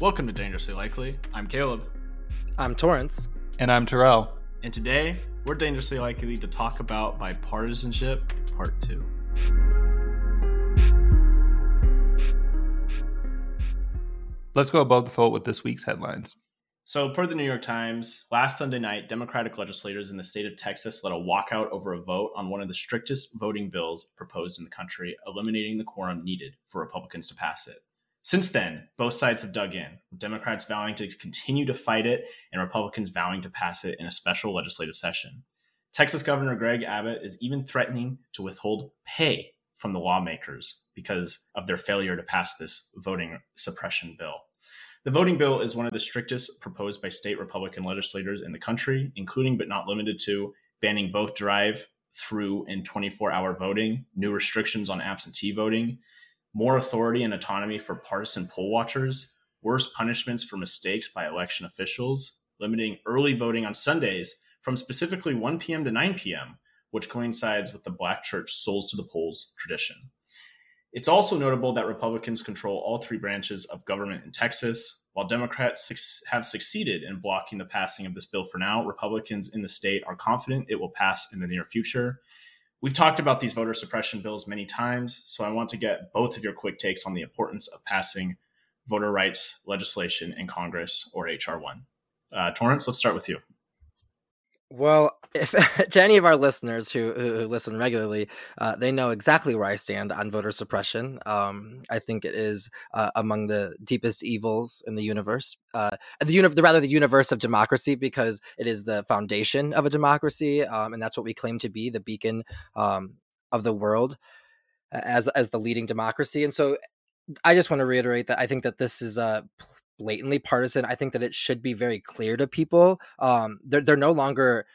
Welcome to Dangerously Likely. I'm Caleb. I'm Torrance. And I'm Terrell. And today, we're dangerously likely to talk about bipartisanship part two. Let's go above the fold with this week's headlines. So, per the New York Times, last Sunday night, Democratic legislators in the state of Texas led a walkout over a vote on one of the strictest voting bills proposed in the country, eliminating the quorum needed for Republicans to pass it. Since then, both sides have dug in, with Democrats vowing to continue to fight it and Republicans vowing to pass it in a special legislative session. Texas Governor Greg Abbott is even threatening to withhold pay from the lawmakers because of their failure to pass this voting suppression bill. The voting bill is one of the strictest proposed by state Republican legislators in the country, including but not limited to banning both drive through and 24 hour voting, new restrictions on absentee voting, more authority and autonomy for partisan poll watchers, worse punishments for mistakes by election officials, limiting early voting on Sundays from specifically 1 p.m. to 9 p.m., which coincides with the Black church souls to the polls tradition. It's also notable that Republicans control all three branches of government in Texas. While Democrats have succeeded in blocking the passing of this bill for now, Republicans in the state are confident it will pass in the near future. We've talked about these voter suppression bills many times, so I want to get both of your quick takes on the importance of passing voter rights legislation in Congress or HR 1. Uh, Torrance, let's start with you. Well, if to any of our listeners who, who listen regularly, uh, they know exactly where I stand on voter suppression. Um, I think it is uh, among the deepest evils in the universe, uh, the, uni- the rather the universe of democracy, because it is the foundation of a democracy, um, and that's what we claim to be, the beacon um, of the world as as the leading democracy. And so, I just want to reiterate that I think that this is a blatantly partisan. I think that it should be very clear to people. Um, they're they're no longer.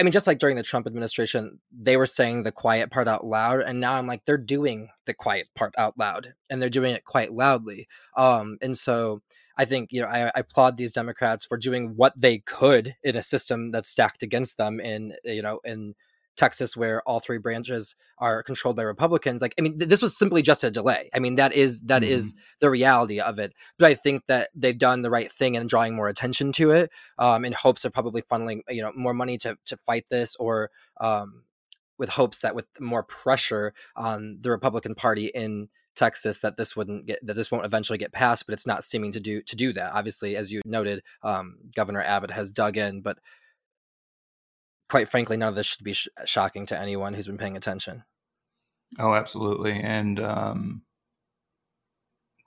I mean, just like during the Trump administration, they were saying the quiet part out loud, and now I'm like, they're doing the quiet part out loud, and they're doing it quite loudly. Um, and so I think you know I, I, applaud these Democrats for doing what they could in a system that's stacked against them in you know in Texas, where all three branches are controlled by Republicans. Like, I mean, th- this was simply just a delay. I mean, that is that mm-hmm. is the reality of it. But I think that they've done the right thing in drawing more attention to it, um, in hopes of probably funneling you know more money to to fight this, or um, with hopes that with more pressure on the Republican Party in Texas that this wouldn't get that this won't eventually get passed, but it's not seeming to do to do that. Obviously, as you noted, um, Governor Abbott has dug in, but quite frankly, none of this should be sh- shocking to anyone who's been paying attention. Oh, absolutely. And um,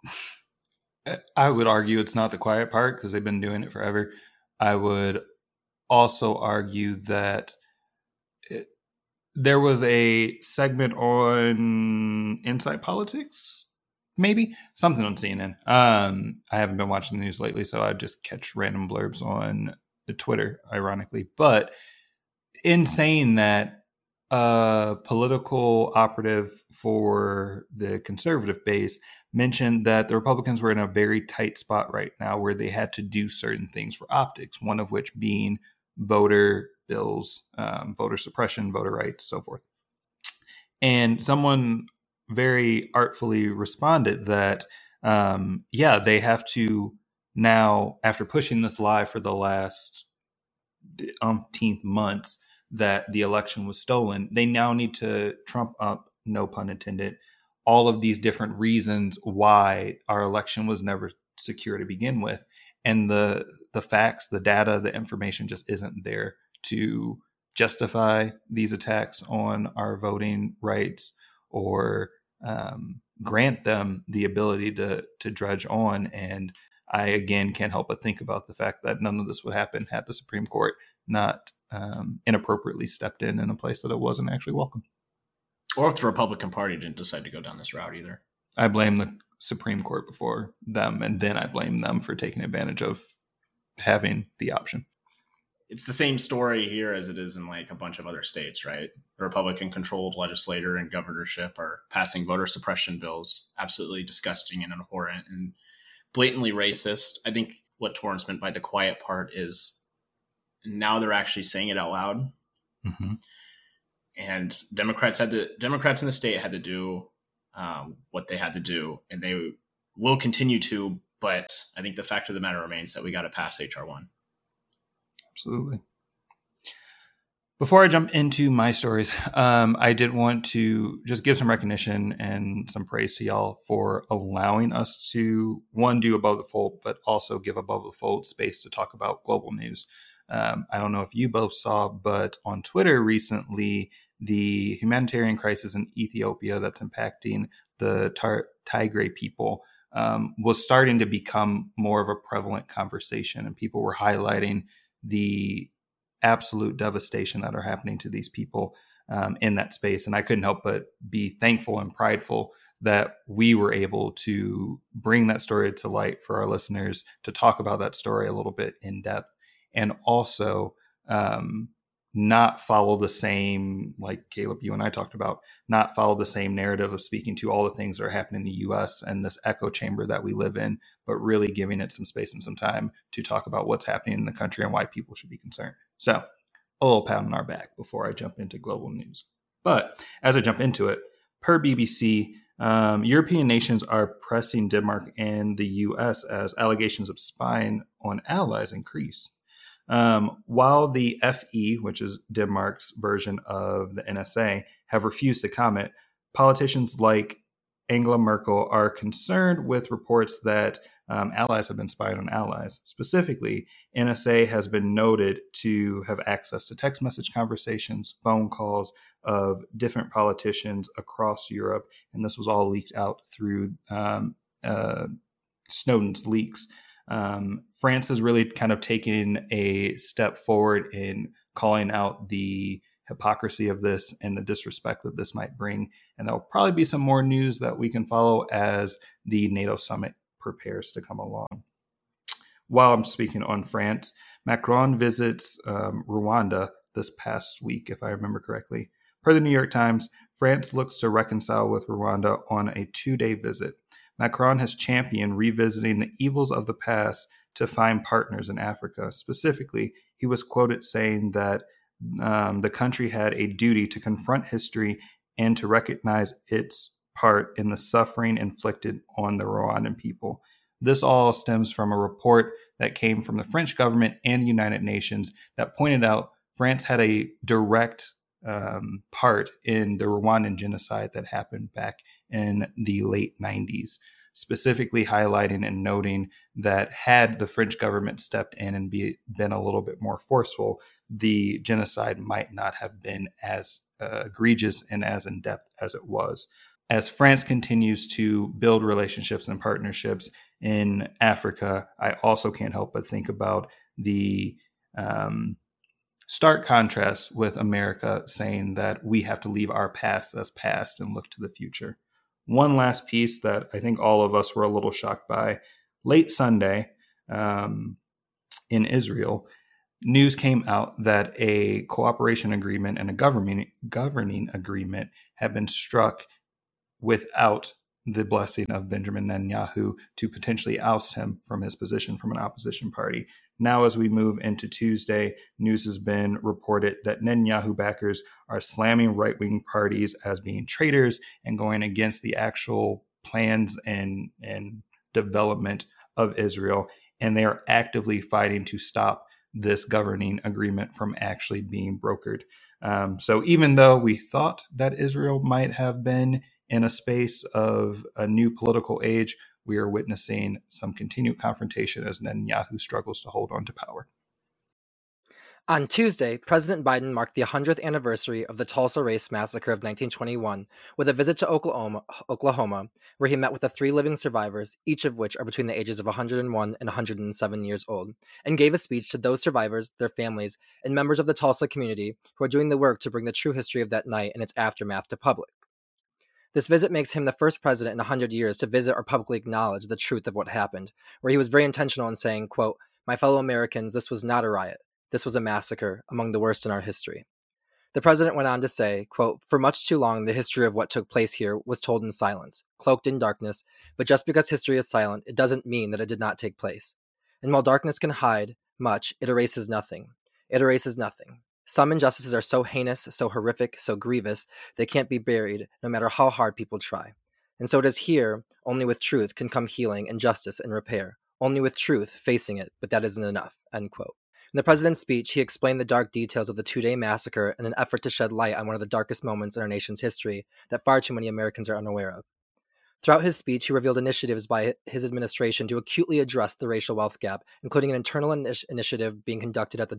I would argue it's not the quiet part because they've been doing it forever. I would also argue that it, there was a segment on Inside Politics, maybe something on CNN. Um, I haven't been watching the news lately, so I just catch random blurbs on Twitter, ironically. But in saying that a political operative for the conservative base mentioned that the Republicans were in a very tight spot right now where they had to do certain things for optics, one of which being voter bills, um, voter suppression, voter rights, so forth. And someone very artfully responded that, um, yeah, they have to now, after pushing this lie for the last umpteenth months, that the election was stolen, they now need to trump up, no pun intended, all of these different reasons why our election was never secure to begin with. And the the facts, the data, the information just isn't there to justify these attacks on our voting rights or um, grant them the ability to to dredge on. And I again can't help but think about the fact that none of this would happen had the Supreme Court not um, inappropriately stepped in in a place that it wasn't actually welcome. Or if the Republican Party didn't decide to go down this route either. I blame the Supreme Court before them, and then I blame them for taking advantage of having the option. It's the same story here as it is in like a bunch of other states, right? The Republican controlled legislator and governorship are passing voter suppression bills, absolutely disgusting and abhorrent and blatantly racist. I think what Torrance meant by the quiet part is now they're actually saying it out loud. Mm-hmm. And Democrats had to Democrats in the state had to do um, what they had to do, and they will continue to. But I think the fact of the matter remains that we got to pass HR one. Absolutely. Before I jump into my stories, um, I did want to just give some recognition and some praise to y'all for allowing us to one do above the fold, but also give above the fold space to talk about global news. Um, I don't know if you both saw, but on Twitter recently, the humanitarian crisis in Ethiopia that's impacting the Tar- Tigray people um, was starting to become more of a prevalent conversation, and people were highlighting the absolute devastation that are happening to these people um, in that space. And I couldn't help but be thankful and prideful that we were able to bring that story to light for our listeners to talk about that story a little bit in depth and also um, not follow the same, like Caleb, you and I talked about, not follow the same narrative of speaking to all the things that are happening in the US and this echo chamber that we live in, but really giving it some space and some time to talk about what's happening in the country and why people should be concerned. So, a little pat on our back before I jump into global news. But as I jump into it, per BBC, um, European nations are pressing Denmark and the US as allegations of spying on allies increase. Um, while the FE, which is Denmark's version of the NSA, have refused to comment, politicians like Angela Merkel are concerned with reports that um, allies have been spying on allies. Specifically, NSA has been noted to have access to text message conversations, phone calls of different politicians across Europe, and this was all leaked out through um, uh, Snowden's leaks. Um, France has really kind of taken a step forward in calling out the hypocrisy of this and the disrespect that this might bring. And there'll probably be some more news that we can follow as the NATO summit prepares to come along. While I'm speaking on France, Macron visits um, Rwanda this past week, if I remember correctly. Per the New York Times, France looks to reconcile with Rwanda on a two day visit. Macron has championed revisiting the evils of the past to find partners in Africa. Specifically, he was quoted saying that um, the country had a duty to confront history and to recognize its part in the suffering inflicted on the Rwandan people. This all stems from a report that came from the French government and the United Nations that pointed out France had a direct um, part in the Rwandan genocide that happened back in the late 90s, specifically highlighting and noting that had the French government stepped in and be, been a little bit more forceful, the genocide might not have been as uh, egregious and as in depth as it was. As France continues to build relationships and partnerships in Africa, I also can't help but think about the um, stark contrast with America saying that we have to leave our past as past and look to the future. One last piece that I think all of us were a little shocked by late Sunday um, in Israel, news came out that a cooperation agreement and a governing, governing agreement had been struck without the blessing of Benjamin Netanyahu to potentially oust him from his position from an opposition party. Now, as we move into Tuesday, news has been reported that Netanyahu backers are slamming right wing parties as being traitors and going against the actual plans and, and development of Israel. And they are actively fighting to stop this governing agreement from actually being brokered. Um, so, even though we thought that Israel might have been in a space of a new political age, we are witnessing some continued confrontation as Netanyahu struggles to hold on to power. On Tuesday, President Biden marked the 100th anniversary of the Tulsa Race Massacre of 1921 with a visit to Oklahoma, Oklahoma, where he met with the three living survivors, each of which are between the ages of 101 and 107 years old, and gave a speech to those survivors, their families, and members of the Tulsa community who are doing the work to bring the true history of that night and its aftermath to public. This visit makes him the first president in 100 years to visit or publicly acknowledge the truth of what happened, where he was very intentional in saying, quote, My fellow Americans, this was not a riot. This was a massacre, among the worst in our history. The president went on to say, quote, For much too long, the history of what took place here was told in silence, cloaked in darkness, but just because history is silent, it doesn't mean that it did not take place. And while darkness can hide much, it erases nothing. It erases nothing. Some injustices are so heinous, so horrific, so grievous, they can't be buried, no matter how hard people try. And so it is here, only with truth can come healing and justice and repair. Only with truth facing it, but that isn't enough. End quote. In the president's speech, he explained the dark details of the two day massacre in an effort to shed light on one of the darkest moments in our nation's history that far too many Americans are unaware of. Throughout his speech, he revealed initiatives by his administration to acutely address the racial wealth gap, including an internal initiative being conducted at the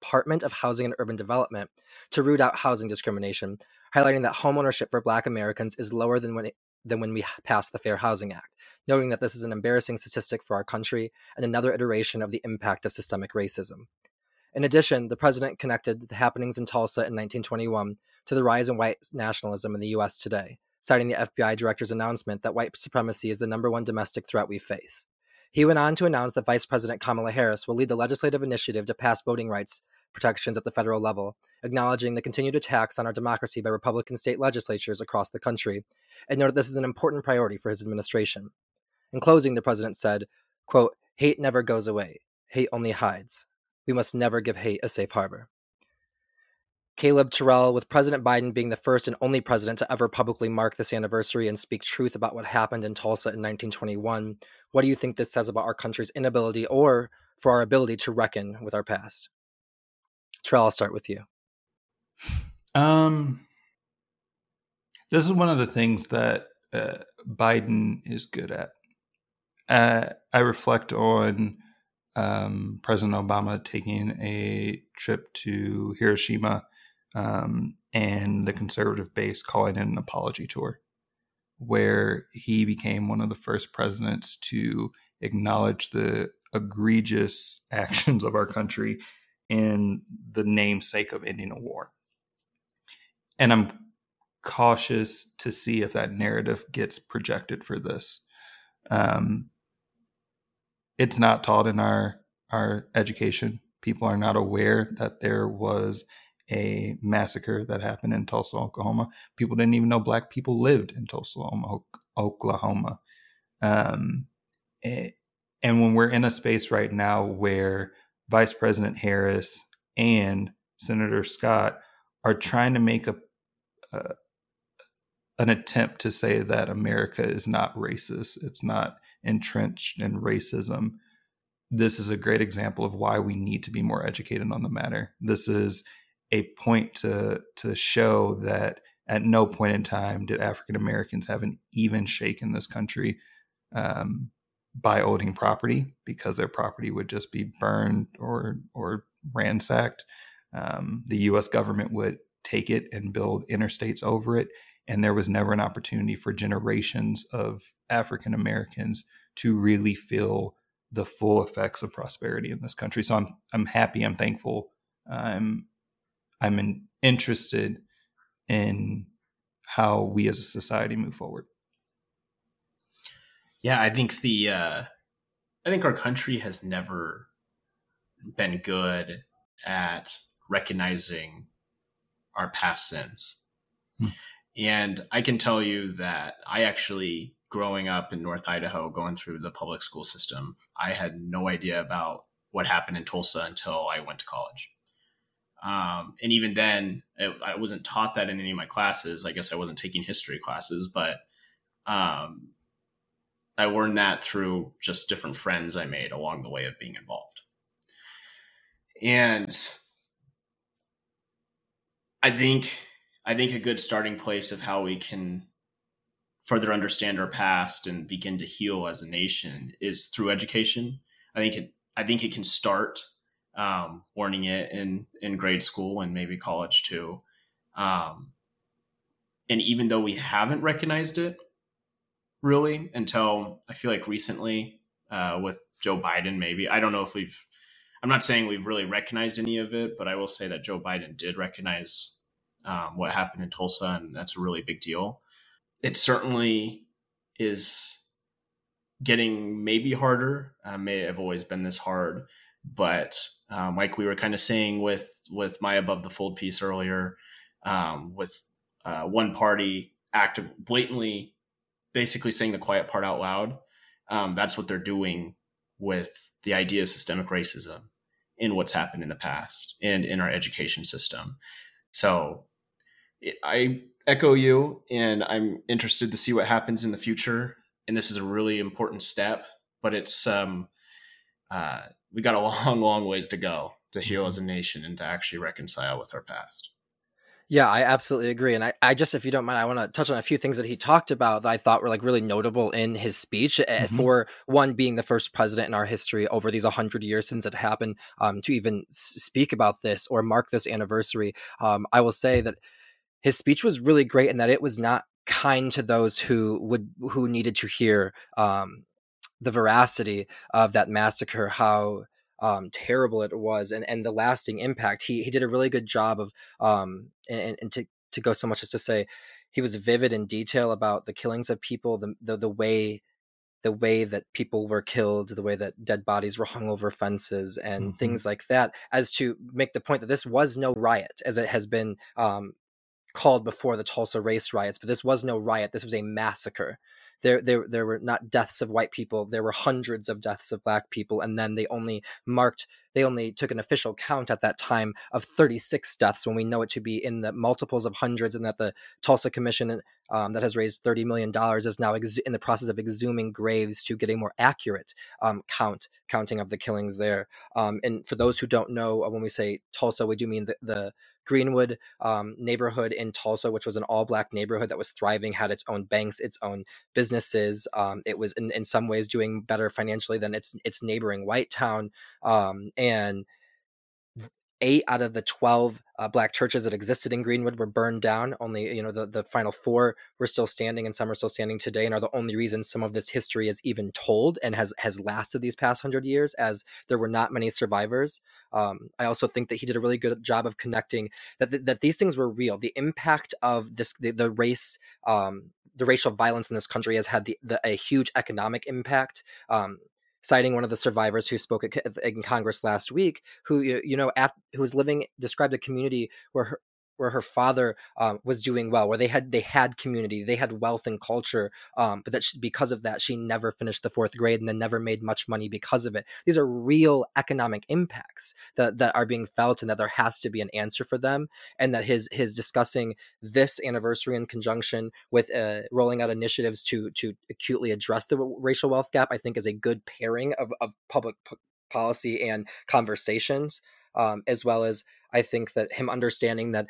Department of Housing and Urban Development to root out housing discrimination, highlighting that homeownership for Black Americans is lower than when, it, than when we passed the Fair Housing Act, noting that this is an embarrassing statistic for our country and another iteration of the impact of systemic racism. In addition, the president connected the happenings in Tulsa in 1921 to the rise in white nationalism in the U.S. today, citing the FBI director's announcement that white supremacy is the number one domestic threat we face. He went on to announce that Vice President Kamala Harris will lead the legislative initiative to pass voting rights protections at the federal level, acknowledging the continued attacks on our democracy by Republican state legislatures across the country, and noted this is an important priority for his administration. In closing, the president said, quote, Hate never goes away. Hate only hides. We must never give hate a safe harbor. Caleb Terrell, with President Biden being the first and only president to ever publicly mark this anniversary and speak truth about what happened in Tulsa in 1921, what do you think this says about our country's inability or for our ability to reckon with our past? Terrell, I'll start with you. Um, this is one of the things that uh, Biden is good at. Uh, I reflect on um, President Obama taking a trip to Hiroshima um, and the conservative base calling it an apology tour, where he became one of the first presidents to acknowledge the egregious actions of our country in the namesake of ending a war. And I'm cautious to see if that narrative gets projected for this. Um, it's not taught in our our education. People are not aware that there was a massacre that happened in Tulsa, Oklahoma. People didn't even know black people lived in Tulsa, Oklahoma. Um, and when we're in a space right now where Vice President Harris and Senator Scott are trying to make a, a an attempt to say that America is not racist, it's not entrenched in racism. This is a great example of why we need to be more educated on the matter. This is a point to to show that at no point in time did African Americans have an even shake in this country um, by owning property because their property would just be burned or or ransacked. Um, the U.S. government would take it and build interstates over it, and there was never an opportunity for generations of African Americans to really feel the full effects of prosperity in this country. So I'm I'm happy, I'm thankful, I'm I'm in, interested in how we as a society move forward. Yeah, I think the uh, I think our country has never been good at recognizing our past sins. Hmm. And I can tell you that I actually growing up in North Idaho going through the public school system, I had no idea about what happened in Tulsa until I went to college. Um, and even then, it, I wasn't taught that in any of my classes. I guess I wasn't taking history classes, but um, I learned that through just different friends I made along the way of being involved. And I think I think a good starting place of how we can further understand our past and begin to heal as a nation is through education. I think it I think it can start um, learning it in in grade school and maybe college too. Um, and even though we haven't recognized it really until I feel like recently uh, with Joe Biden, maybe I don't know if we've. I'm not saying we've really recognized any of it, but I will say that Joe Biden did recognize um, what happened in Tulsa, and that's a really big deal. It certainly is getting maybe harder. Uh, may have always been this hard, but um, like we were kind of saying with with my above the fold piece earlier, um, with uh, one party active blatantly, basically saying the quiet part out loud. Um, that's what they're doing with the idea of systemic racism in what's happened in the past and in our education system. So I echo you, and I'm interested to see what happens in the future. And this is a really important step, but it's um, uh, we got a long, long ways to go to heal as a nation and to actually reconcile with our past. Yeah, I absolutely agree. And I, I just, if you don't mind, I want to touch on a few things that he talked about that I thought were like really notable in his speech. Eh, mm-hmm. For one, being the first president in our history over these 100 years since it happened um, to even speak about this or mark this anniversary. Um, I will say that his speech was really great and that it was not kind to those who would who needed to hear um, the veracity of that massacre how um, terrible it was and, and the lasting impact. He he did a really good job of um, and, and to to go so much as to say he was vivid in detail about the killings of people, the the, the way the way that people were killed, the way that dead bodies were hung over fences, and mm-hmm. things like that, as to make the point that this was no riot, as it has been um, called before the Tulsa race riots. But this was no riot; this was a massacre there there there were not deaths of white people. There were hundreds of deaths of black people. And then they only marked they only took an official count at that time of 36 deaths when we know it to be in the multiples of hundreds and that the Tulsa Commission um, that has raised $30 million is now ex- in the process of exhuming graves to get a more accurate um, count counting of the killings there. Um, and for those who don't know uh, when we say Tulsa we do mean the, the Greenwood um, neighborhood in Tulsa, which was an all black neighborhood that was thriving, had its own banks, its own businesses. Um, it was in, in some ways doing better financially than its its neighboring white town. Um, and eight out of the 12 uh, black churches that existed in greenwood were burned down. Only you know the, the final four were still standing and some are still standing today and are the only reason some of this history is even told and has has lasted these past hundred years as there were not many survivors. Um, i also think that he did a really good job of connecting that, th- that these things were real. The impact of this the, the race um, the racial violence in this country has had the, the, a huge economic impact. Um, citing one of the survivors who spoke at, in Congress last week, who you know after, who was living described a community where her, where her father um, was doing well, where they had they had community, they had wealth and culture, um, but that she, because of that, she never finished the fourth grade and then never made much money because of it. These are real economic impacts that that are being felt, and that there has to be an answer for them. And that his his discussing this anniversary in conjunction with uh, rolling out initiatives to to acutely address the racial wealth gap, I think, is a good pairing of of public p- policy and conversations. Um, as well as I think that him understanding that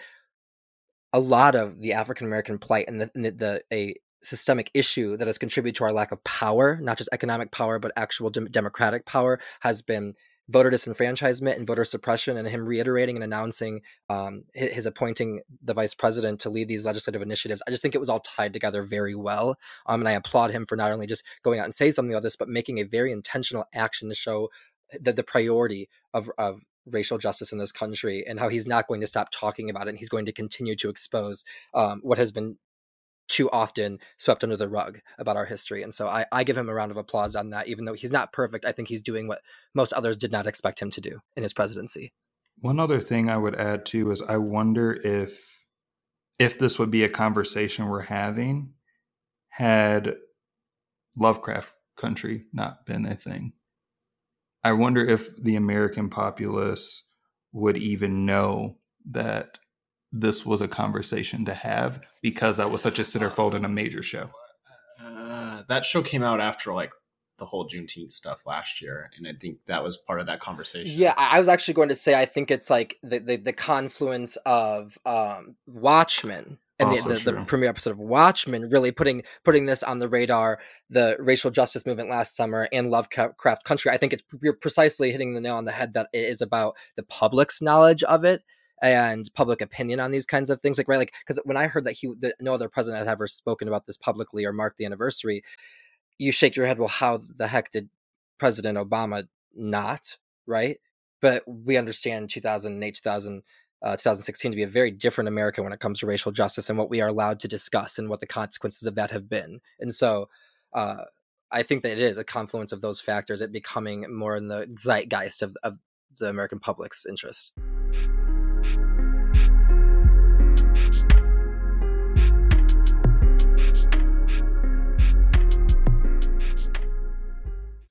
a lot of the African American plight and the, the, the, a systemic issue that has contributed to our lack of power, not just economic power, but actual de- democratic power, has been voter disenfranchisement and voter suppression, and him reiterating and announcing um, his, his, appointing the vice president to lead these legislative initiatives. I just think it was all tied together very well, um, and I applaud him for not only just going out and saying something about this, but making a very intentional action to show that the priority of, of racial justice in this country and how he's not going to stop talking about it and he's going to continue to expose um, what has been too often swept under the rug about our history. And so I, I give him a round of applause on that. Even though he's not perfect, I think he's doing what most others did not expect him to do in his presidency. One other thing I would add too is I wonder if if this would be a conversation we're having had Lovecraft country not been a thing. I wonder if the American populace would even know that this was a conversation to have because that was such a centerfold in a major show. Uh, that show came out after like the whole Juneteenth stuff last year, and I think that was part of that conversation. Yeah, I was actually going to say I think it's like the the, the confluence of um, Watchmen and the, the, the, premiere episode of Watchmen really putting putting this on the radar, the racial justice movement last summer and Lovecraft Country. I think it's you're precisely hitting the nail on the head that it is about the public's knowledge of it and public opinion on these kinds of things. Like right, like because when I heard that he that no other president had ever spoken about this publicly or marked the anniversary, you shake your head. Well, how the heck did President Obama not? Right, but we understand 2008, 2000 uh, 2016 to be a very different America when it comes to racial justice and what we are allowed to discuss and what the consequences of that have been. And so uh, I think that it is a confluence of those factors, it becoming more in the zeitgeist of, of the American public's interest.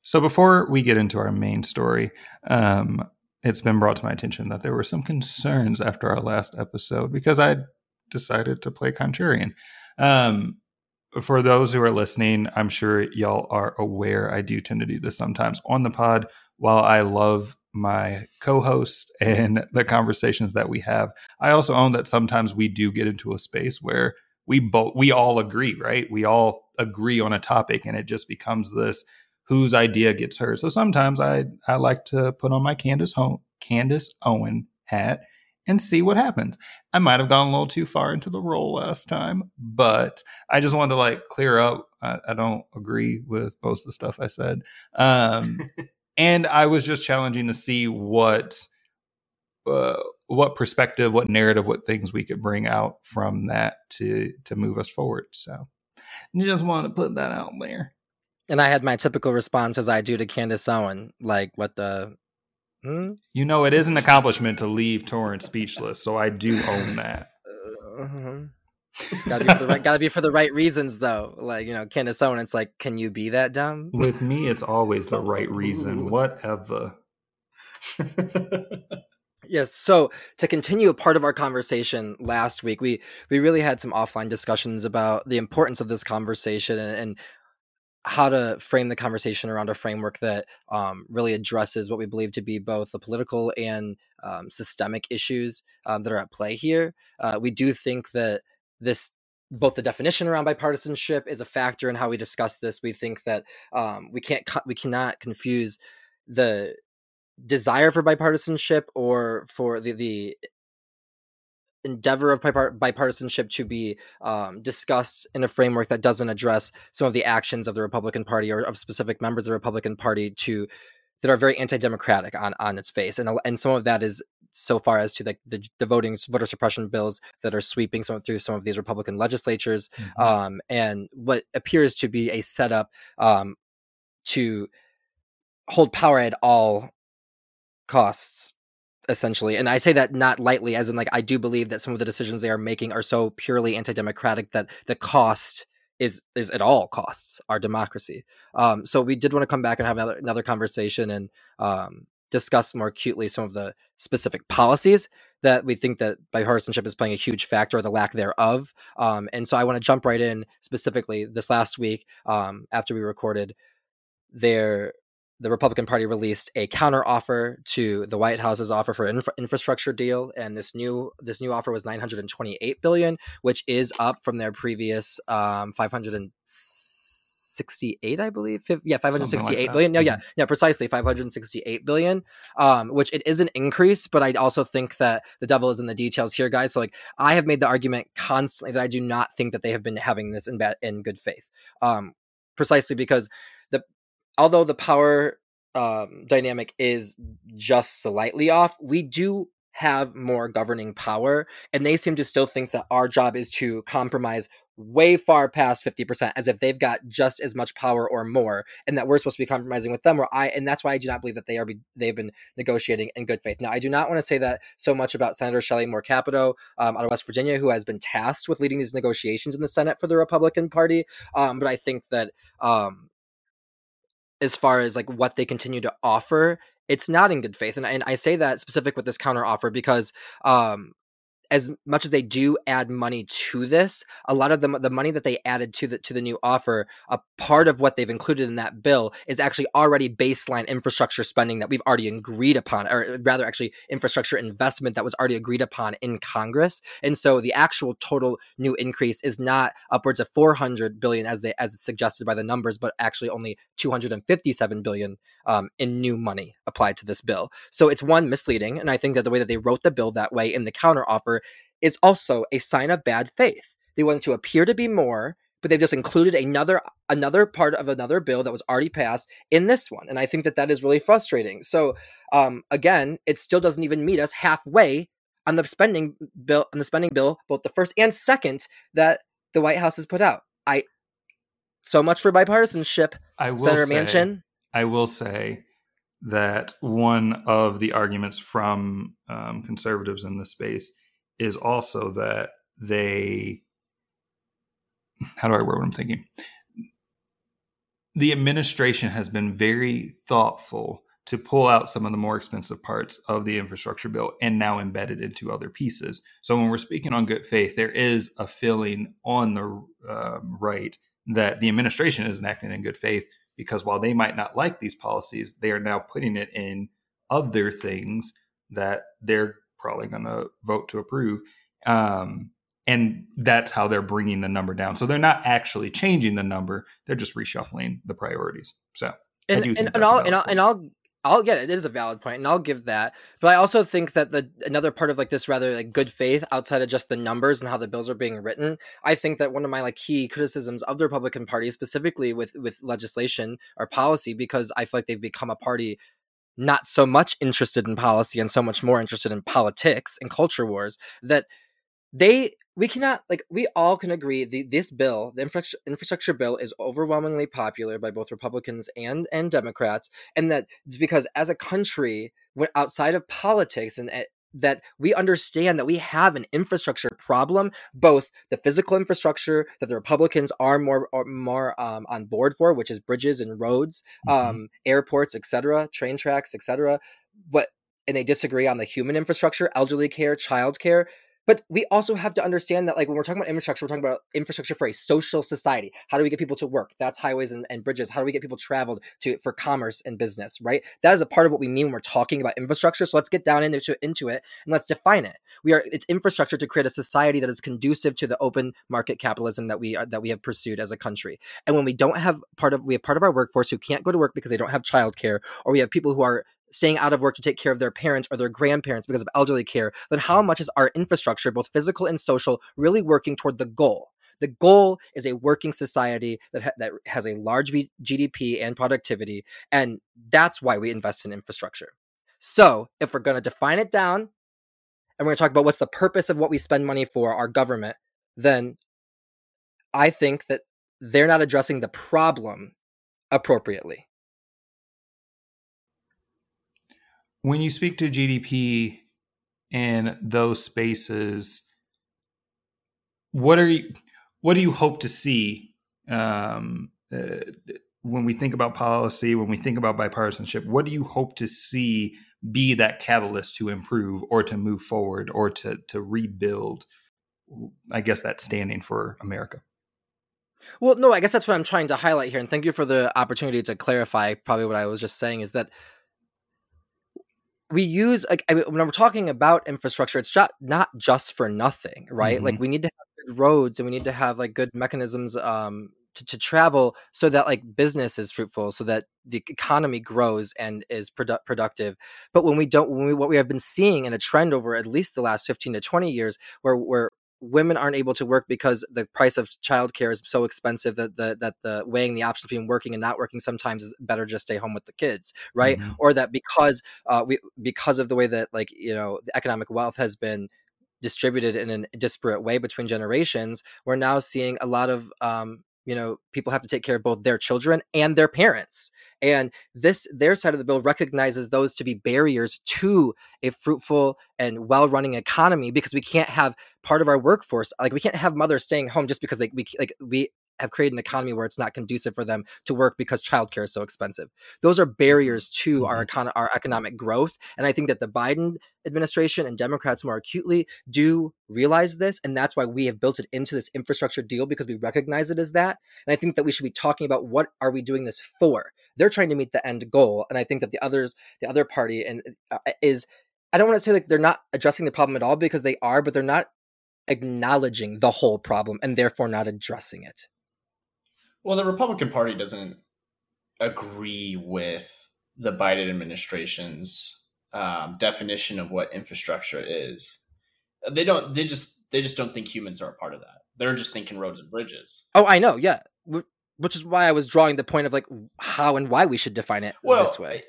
So before we get into our main story, um, it's been brought to my attention that there were some concerns after our last episode because I decided to play contrarian. Um, for those who are listening, I'm sure y'all are aware I do tend to do this sometimes on the pod. While I love my co-host and the conversations that we have, I also own that sometimes we do get into a space where we both we all agree, right? We all agree on a topic and it just becomes this whose idea gets heard. So sometimes I I like to put on my Candace home Candace Owen hat and see what happens. I might have gone a little too far into the role last time, but I just wanted to like clear up. I, I don't agree with most of the stuff I said. Um, and I was just challenging to see what uh, what perspective, what narrative, what things we could bring out from that to to move us forward. So, just wanted to put that out there. And I had my typical response as I do to Candace Owen, like, "What the Hmm? You know, it is an accomplishment to leave Torrance speechless, so I do own that. Uh-huh. gotta, be right, gotta be for the right reasons, though. Like you know, Candace Owen, it's like, can you be that dumb? With me, it's always the right reason. Whatever. Yes. So to continue a part of our conversation last week, we we really had some offline discussions about the importance of this conversation and, and how to frame the conversation around a framework that um, really addresses what we believe to be both the political and um, systemic issues um, that are at play here. Uh, we do think that this both the definition around bipartisanship is a factor in how we discuss this. We think that um, we can't we cannot confuse the desire for bipartisanship or for the the endeavor of bipartisanship to be um, discussed in a framework that doesn't address some of the actions of the Republican Party or of specific members of the Republican Party to that are very anti-democratic on on its face, and and some of that is so far as to like the, the voting voter suppression bills that are sweeping some through some of these Republican legislatures, mm-hmm. um, and what appears to be a setup um, to hold power at all costs essentially and i say that not lightly as in like i do believe that some of the decisions they are making are so purely anti-democratic that the cost is is at all costs our democracy. Um so we did want to come back and have another another conversation and um discuss more acutely some of the specific policies that we think that bipartisanship is playing a huge factor or the lack thereof. Um and so i want to jump right in specifically this last week um after we recorded there the Republican Party released a counteroffer to the White House's offer for infra- infrastructure deal, and this new this new offer was 928 billion, which is up from their previous um, 568, I believe. yeah, 568 like billion. No, yeah, mm-hmm. yeah, precisely 568 billion. Um, which it is an increase, but I also think that the devil is in the details here, guys. So like, I have made the argument constantly that I do not think that they have been having this in bad in good faith. Um, precisely because although the power um, dynamic is just slightly off, we do have more governing power, and they seem to still think that our job is to compromise way far past 50% as if they've got just as much power or more and that we're supposed to be compromising with them or i and that's why i do not believe that they are be, they've been negotiating in good faith. Now i do not want to say that so much about senator shelley moore capito um, out of west virginia who has been tasked with leading these negotiations in the senate for the republican party um, but i think that um, as far as like what they continue to offer it's not in good faith and, and i say that specific with this counter offer because um as much as they do add money to this, a lot of the the money that they added to the to the new offer, a part of what they've included in that bill is actually already baseline infrastructure spending that we've already agreed upon, or rather, actually infrastructure investment that was already agreed upon in Congress. And so the actual total new increase is not upwards of 400 billion as they as suggested by the numbers, but actually only 257 billion um, in new money applied to this bill. So it's one misleading, and I think that the way that they wrote the bill that way in the counter offer is also a sign of bad faith. They wanted to appear to be more, but they've just included another another part of another bill that was already passed in this one, and I think that that is really frustrating. So, um, again, it still doesn't even meet us halfway on the spending bill on the spending bill, both the first and second that the White House has put out. I so much for bipartisanship, I will Senator say, Manchin. I will say that one of the arguments from um, conservatives in this space is also that they how do I word what I'm thinking? The administration has been very thoughtful to pull out some of the more expensive parts of the infrastructure bill and now embed it into other pieces. So when we're speaking on good faith, there is a feeling on the uh, right that the administration isn't acting in good faith because while they might not like these policies, they are now putting it in other things that they're probably going to vote to approve. Um, and that's how they're bringing the number down. So they're not actually changing the number; they're just reshuffling the priorities. So and and, and I'll and I'll, and I'll I'll get it is a valid point, and I'll give that. But I also think that the another part of like this rather like good faith outside of just the numbers and how the bills are being written. I think that one of my like key criticisms of the Republican Party, specifically with with legislation or policy, because I feel like they've become a party not so much interested in policy and so much more interested in politics and culture wars that they we cannot like we all can agree the this bill the infrastructure, infrastructure bill is overwhelmingly popular by both republicans and and democrats and that it's because as a country outside of politics and eh, that we understand that we have an infrastructure problem, both the physical infrastructure that the Republicans are more are more um, on board for, which is bridges and roads, mm-hmm. um, airports, etc., train tracks, etc. But and they disagree on the human infrastructure, elderly care, child care. But we also have to understand that, like, when we're talking about infrastructure, we're talking about infrastructure for a social society. How do we get people to work? That's highways and, and bridges. How do we get people traveled to for commerce and business? Right. That is a part of what we mean when we're talking about infrastructure. So let's get down into into it and let's define it. We are it's infrastructure to create a society that is conducive to the open market capitalism that we are, that we have pursued as a country. And when we don't have part of we have part of our workforce who can't go to work because they don't have childcare, or we have people who are staying out of work to take care of their parents or their grandparents because of elderly care, then how much is our infrastructure, both physical and social, really working toward the goal? The goal is a working society that ha- that has a large v- GDP and productivity, and that's why we invest in infrastructure. So, if we're going to define it down, and we're going to talk about what's the purpose of what we spend money for, our government, then I think that they're not addressing the problem appropriately. When you speak to GDP in those spaces, what are you? What do you hope to see um, uh, when we think about policy? When we think about bipartisanship, what do you hope to see be that catalyst to improve or to move forward or to to rebuild? I guess that standing for America. Well, no, I guess that's what I'm trying to highlight here, and thank you for the opportunity to clarify. Probably what I was just saying is that we use like I mean, when we're talking about infrastructure, it's not not just for nothing, right? Mm-hmm. Like we need to have good roads and we need to have like good mechanisms um, to, to travel so that like business is fruitful, so that the economy grows and is produ- productive. But when we don't, when we, what we have been seeing in a trend over at least the last fifteen to twenty years, where where women aren't able to work because the price of childcare is so expensive that the that the weighing the options between working and not working sometimes is better just stay home with the kids right mm-hmm. or that because uh, we because of the way that like you know the economic wealth has been distributed in a disparate way between generations we're now seeing a lot of um, you know people have to take care of both their children and their parents. And this their side of the bill recognizes those to be barriers to a fruitful and well-running economy because we can't have part of our workforce like we can't have mothers staying home just because like we like we have created an economy where it's not conducive for them to work because childcare is so expensive. Those are barriers to our mm-hmm. econ- our economic growth, and I think that the Biden administration and Democrats more acutely do realize this, and that's why we have built it into this infrastructure deal because we recognize it as that. And I think that we should be talking about what are we doing this for. They're trying to meet the end goal, and I think that the others, the other party, and uh, is I don't want to say like they're not addressing the problem at all because they are, but they're not acknowledging the whole problem and therefore not addressing it. Well, the Republican Party doesn't agree with the Biden administration's um, definition of what infrastructure is. They don't. They just. They just don't think humans are a part of that. They're just thinking roads and bridges. Oh, I know. Yeah, which is why I was drawing the point of like how and why we should define it well, this way.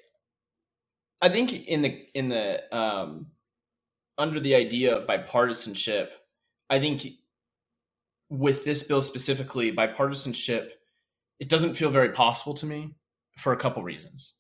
I think in the in the um, under the idea of bipartisanship, I think with this bill specifically, bipartisanship it doesn't feel very possible to me for a couple reasons.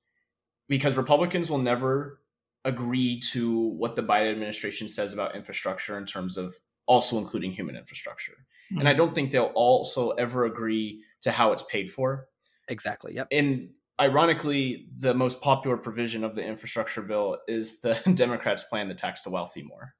Because Republicans will never agree to what the Biden administration says about infrastructure in terms of also including human infrastructure. Mm-hmm. And I don't think they'll also ever agree to how it's paid for. Exactly. Yep. And ironically, the most popular provision of the infrastructure bill is the Democrats' plan to tax the wealthy more.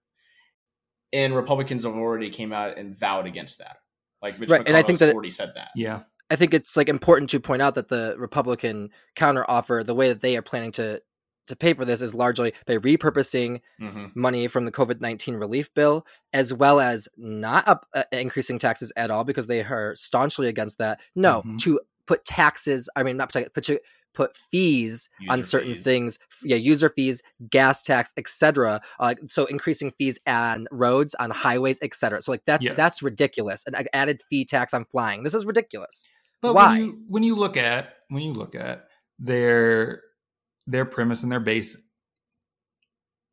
And Republicans have already came out and vowed against that. Like Mitch right, and I think that already said that. Yeah. I think it's like important to point out that the Republican counteroffer, the way that they are planning to to pay for this is largely by repurposing mm-hmm. money from the COVID 19 relief bill, as well as not up, uh, increasing taxes at all because they are staunchly against that. No, mm-hmm. to put taxes, I mean, not put, to put fees user on certain fees. things yeah user fees gas tax etc uh, so increasing fees on roads on highways etc so like that's yes. that's ridiculous an added fee tax on flying this is ridiculous but Why? when you when you look at when you look at their their premise and their base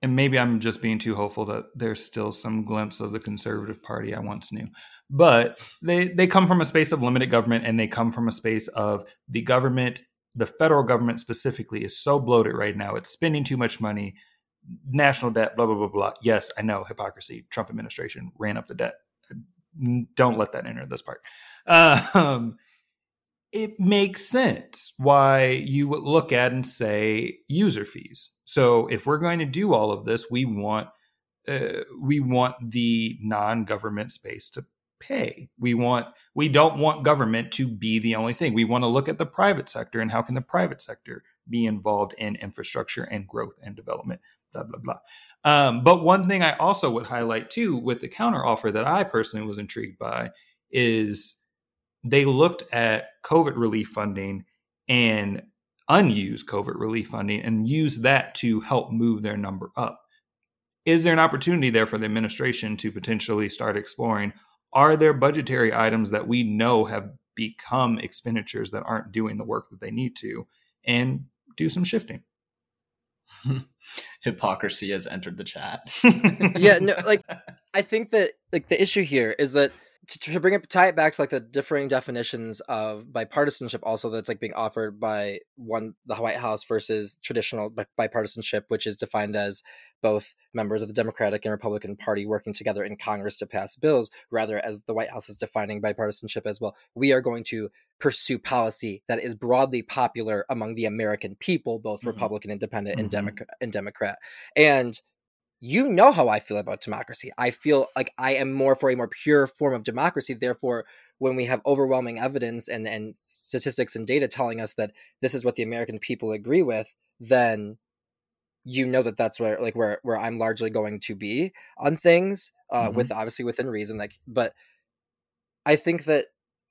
and maybe I'm just being too hopeful that there's still some glimpse of the conservative party I once knew. But they they come from a space of limited government and they come from a space of the government, the federal government specifically is so bloated right now. It's spending too much money, national debt, blah blah blah blah. Yes, I know hypocrisy. Trump administration ran up the debt. Don't let that enter this part. Um, it makes sense why you would look at and say user fees. So if we're going to do all of this, we want uh, we want the non-government space to pay. We want we don't want government to be the only thing. We want to look at the private sector and how can the private sector be involved in infrastructure and growth and development. Blah blah blah. Um, but one thing I also would highlight too with the counteroffer that I personally was intrigued by is they looked at COVID relief funding and unused COVID relief funding and used that to help move their number up. Is there an opportunity there for the administration to potentially start exploring? Are there budgetary items that we know have become expenditures that aren't doing the work that they need to and do some shifting? Hypocrisy has entered the chat. yeah, no, like I think that like the issue here is that to, to bring it tie it back to like the differing definitions of bipartisanship also that's like being offered by one the white house versus traditional bipartisanship which is defined as both members of the democratic and republican party working together in congress to pass bills rather as the white house is defining bipartisanship as well we are going to pursue policy that is broadly popular among the american people both mm-hmm. republican independent mm-hmm. and democrat and democrat and you know how I feel about democracy. I feel like I am more for a more pure form of democracy. Therefore, when we have overwhelming evidence and, and statistics and data telling us that this is what the American people agree with, then you know that that's where like where where I'm largely going to be on things uh, mm-hmm. with obviously within reason. Like, but I think that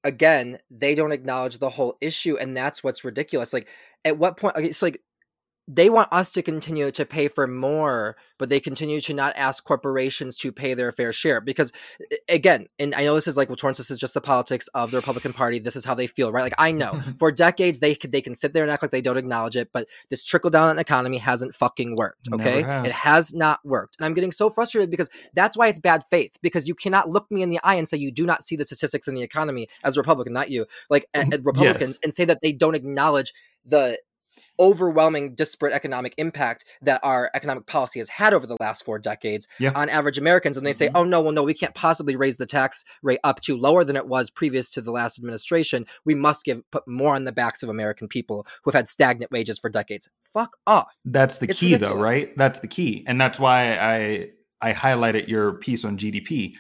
again they don't acknowledge the whole issue, and that's what's ridiculous. Like, at what point? Okay, so like they want us to continue to pay for more, but they continue to not ask corporations to pay their fair share. Because again, and I know this is like well, Torrance, this is just the politics of the Republican Party. This is how they feel, right? Like I know for decades they they can sit there and act like they don't acknowledge it, but this trickle down economy hasn't fucking worked. Okay, has. it has not worked, and I'm getting so frustrated because that's why it's bad faith. Because you cannot look me in the eye and say you do not see the statistics in the economy as a Republican, not you, like mm-hmm. Republicans, yes. and say that they don't acknowledge the overwhelming disparate economic impact that our economic policy has had over the last four decades yeah. on average Americans. And they say, mm-hmm. oh, no, well, no, we can't possibly raise the tax rate up to lower than it was previous to the last administration. We must give put more on the backs of American people who have had stagnant wages for decades. Fuck off. That's the it's key, ridiculous. though, right? That's the key. And that's why I, I highlighted your piece on GDP.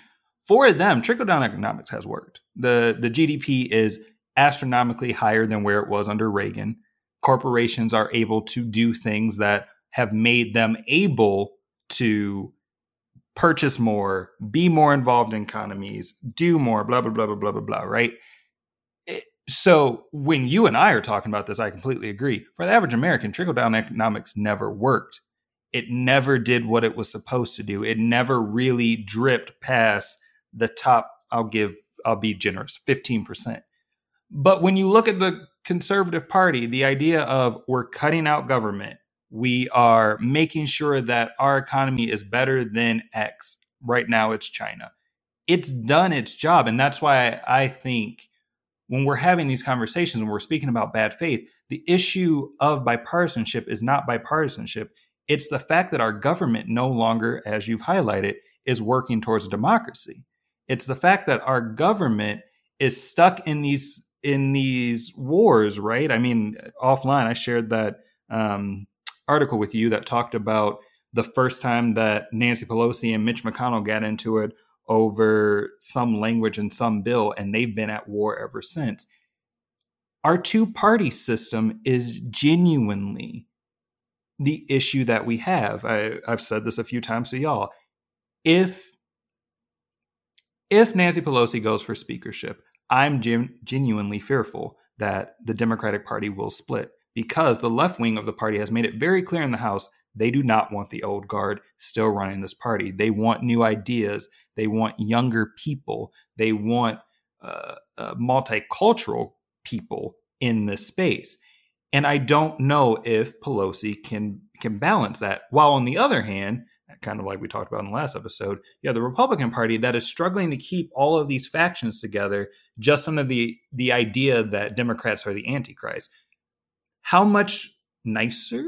For them, trickle down economics has worked. The, the GDP is astronomically higher than where it was under Reagan corporations are able to do things that have made them able to purchase more, be more involved in economies, do more, blah, blah, blah, blah, blah, blah, blah, right? Eh, so when you and I are talking about this, I completely agree. For the average American, trickle down economics never worked. It never did what it was supposed to do. It never really dripped past the top, I'll give, I'll be generous, 15%. But when you look at the conservative party, the idea of we're cutting out government, we are making sure that our economy is better than X. Right now, it's China. It's done its job. And that's why I think when we're having these conversations and we're speaking about bad faith, the issue of bipartisanship is not bipartisanship. It's the fact that our government no longer, as you've highlighted, is working towards democracy. It's the fact that our government is stuck in these in these wars, right? I mean, offline, I shared that um, article with you that talked about the first time that Nancy Pelosi and Mitch McConnell got into it over some language and some bill, and they've been at war ever since. Our two party system is genuinely the issue that we have. I, have said this a few times to y'all. If if Nancy Pelosi goes for speakership, I'm gen- genuinely fearful that the Democratic Party will split because the left wing of the party has made it very clear in the House they do not want the old guard still running this party. They want new ideas. They want younger people. They want uh, uh, multicultural people in this space. And I don't know if Pelosi can can balance that. While on the other hand, kind of like we talked about in the last episode, you have the Republican Party that is struggling to keep all of these factions together just under the the idea that Democrats are the Antichrist. How much nicer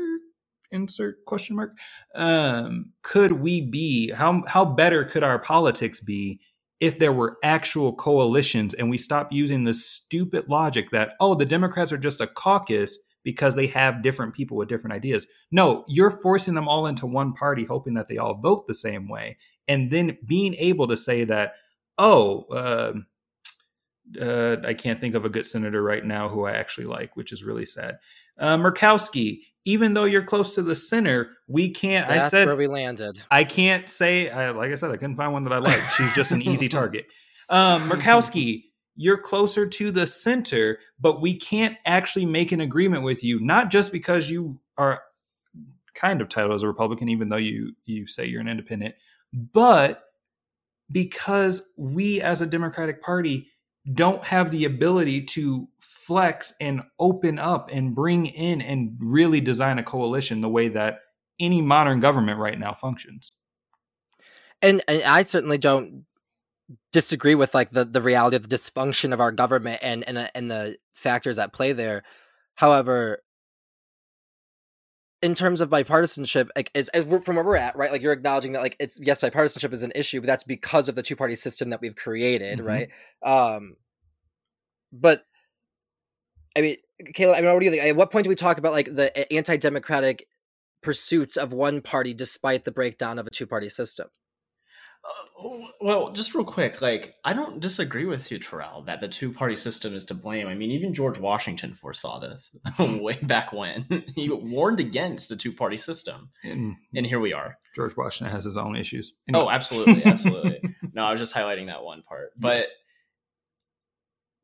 insert question mark um, could we be how how better could our politics be if there were actual coalitions and we stop using the stupid logic that oh the democrats are just a caucus because they have different people with different ideas no you're forcing them all into one party hoping that they all vote the same way and then being able to say that oh uh, uh, I can't think of a good senator right now who I actually like, which is really sad. Uh, Murkowski, even though you're close to the center, we can't. That's I said where we landed. I can't say. I, like I said, I couldn't find one that I like. She's just an easy target. Um, Murkowski, you're closer to the center, but we can't actually make an agreement with you, not just because you are kind of titled as a Republican, even though you you say you're an independent, but because we as a Democratic Party don't have the ability to flex and open up and bring in and really design a coalition the way that any modern government right now functions. And, and I certainly don't disagree with like the, the reality of the dysfunction of our government and and the, and the factors at play there. However, in terms of bipartisanship, like as, as from where we're at, right? Like you're acknowledging that, like it's yes, bipartisanship is an issue, but that's because of the two party system that we've created, mm-hmm. right? Um, but I mean, Caleb, I mean, what do you think? At what point do we talk about like the anti democratic pursuits of one party despite the breakdown of a two party system? Uh, well, just real quick, like I don't disagree with you, Terrell, that the two-party system is to blame. I mean, even George Washington foresaw this way back when he warned against the two-party system, and, and here we are. George Washington has his own issues. Anyway. Oh, absolutely, absolutely. no, I was just highlighting that one part, but yes.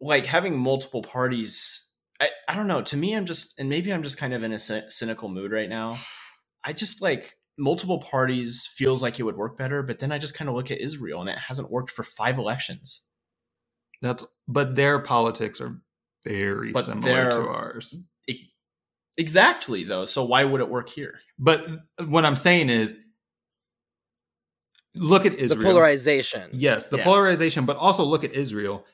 like having multiple parties, I, I don't know. To me, I'm just, and maybe I'm just kind of in a cynical mood right now. I just like multiple parties feels like it would work better, but then I just kind of look at Israel and it hasn't worked for five elections. That's but their politics are very but similar to ours. It, exactly though. So why would it work here? But what I'm saying is look at Israel. The polarization. Yes, the yeah. polarization, but also look at Israel.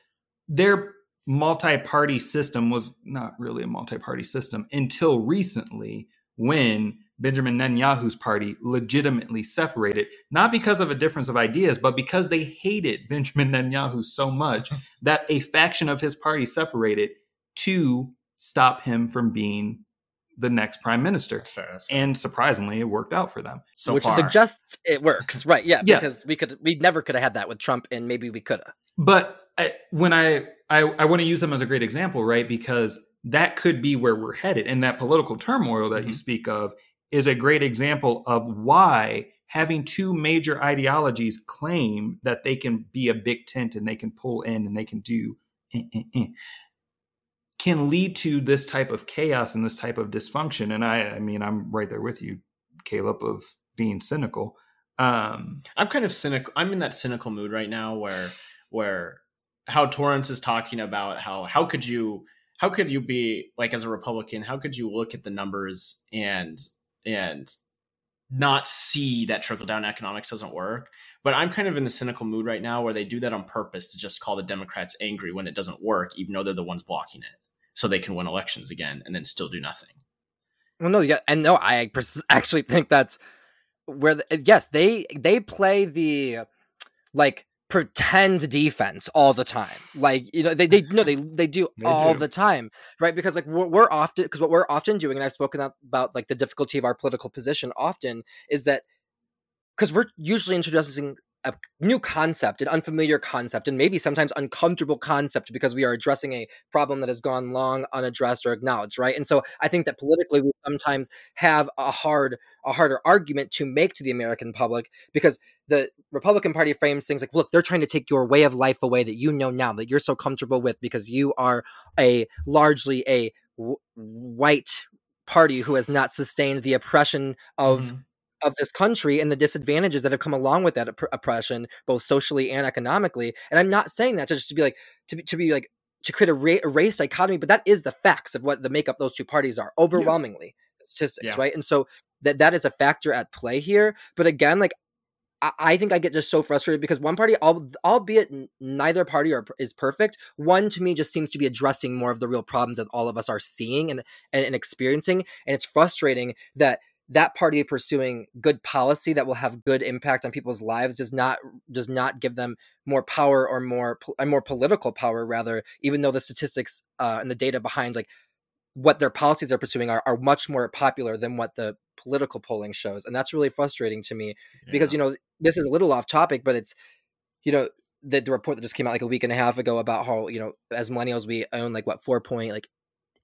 Their multi-party system was not really a multi-party system until recently when Benjamin Netanyahu's party legitimately separated, not because of a difference of ideas, but because they hated Benjamin Netanyahu so much that a faction of his party separated to stop him from being the next prime minister. That's fair, that's fair. And surprisingly, it worked out for them. So Which far. suggests it works, right? Yeah, yeah, because we could, we never could have had that with Trump, and maybe we could have. But I, when I, I, I want to use them as a great example, right? Because that could be where we're headed, and that political turmoil that mm-hmm. you speak of is a great example of why having two major ideologies claim that they can be a big tent and they can pull in and they can do eh, eh, eh, can lead to this type of chaos and this type of dysfunction. And I, I mean, I'm right there with you, Caleb, of being cynical. Um, I'm kind of cynical. I'm in that cynical mood right now where, where how Torrance is talking about how, how could you, how could you be like as a Republican, how could you look at the numbers and and not see that trickle down economics doesn't work. But I'm kind of in the cynical mood right now where they do that on purpose to just call the Democrats angry when it doesn't work, even though they're the ones blocking it, so they can win elections again and then still do nothing. Well, no, yeah, and no, I actually think that's where. The, yes, they they play the like pretend defense all the time. Like you know, they they no they they do They all do. the time, right? Because like we're, we're often because what we're often doing, and I've spoken about like the difficulty of our political position often is that because we're usually introducing a new concept, an unfamiliar concept, and maybe sometimes uncomfortable concept because we are addressing a problem that has gone long unaddressed or acknowledged, right? And so I think that politically we sometimes have a hard a harder argument to make to the American public because the Republican Party frames things like, look, they're trying to take your way of life away that you know now that you're so comfortable with because you are a largely a w- white party who has not sustained the oppression of Mhm. Of this country and the disadvantages that have come along with that opp- oppression, both socially and economically. And I'm not saying that to just to be like to be, to be like to create a, ra- a race dichotomy, but that is the facts of what the makeup those two parties are overwhelmingly statistics, Yeah. right? And so that that is a factor at play here. But again, like I, I think I get just so frustrated because one party, al- albeit neither party are, is perfect, one to me just seems to be addressing more of the real problems that all of us are seeing and, and, and experiencing. And it's frustrating that that party pursuing good policy that will have good impact on people's lives does not does not give them more power or more uh, more political power rather even though the statistics uh, and the data behind like what their policies are pursuing are, are much more popular than what the political polling shows and that's really frustrating to me because you know this is a little off topic but it's you know the, the report that just came out like a week and a half ago about how you know as millennials we own like what four point like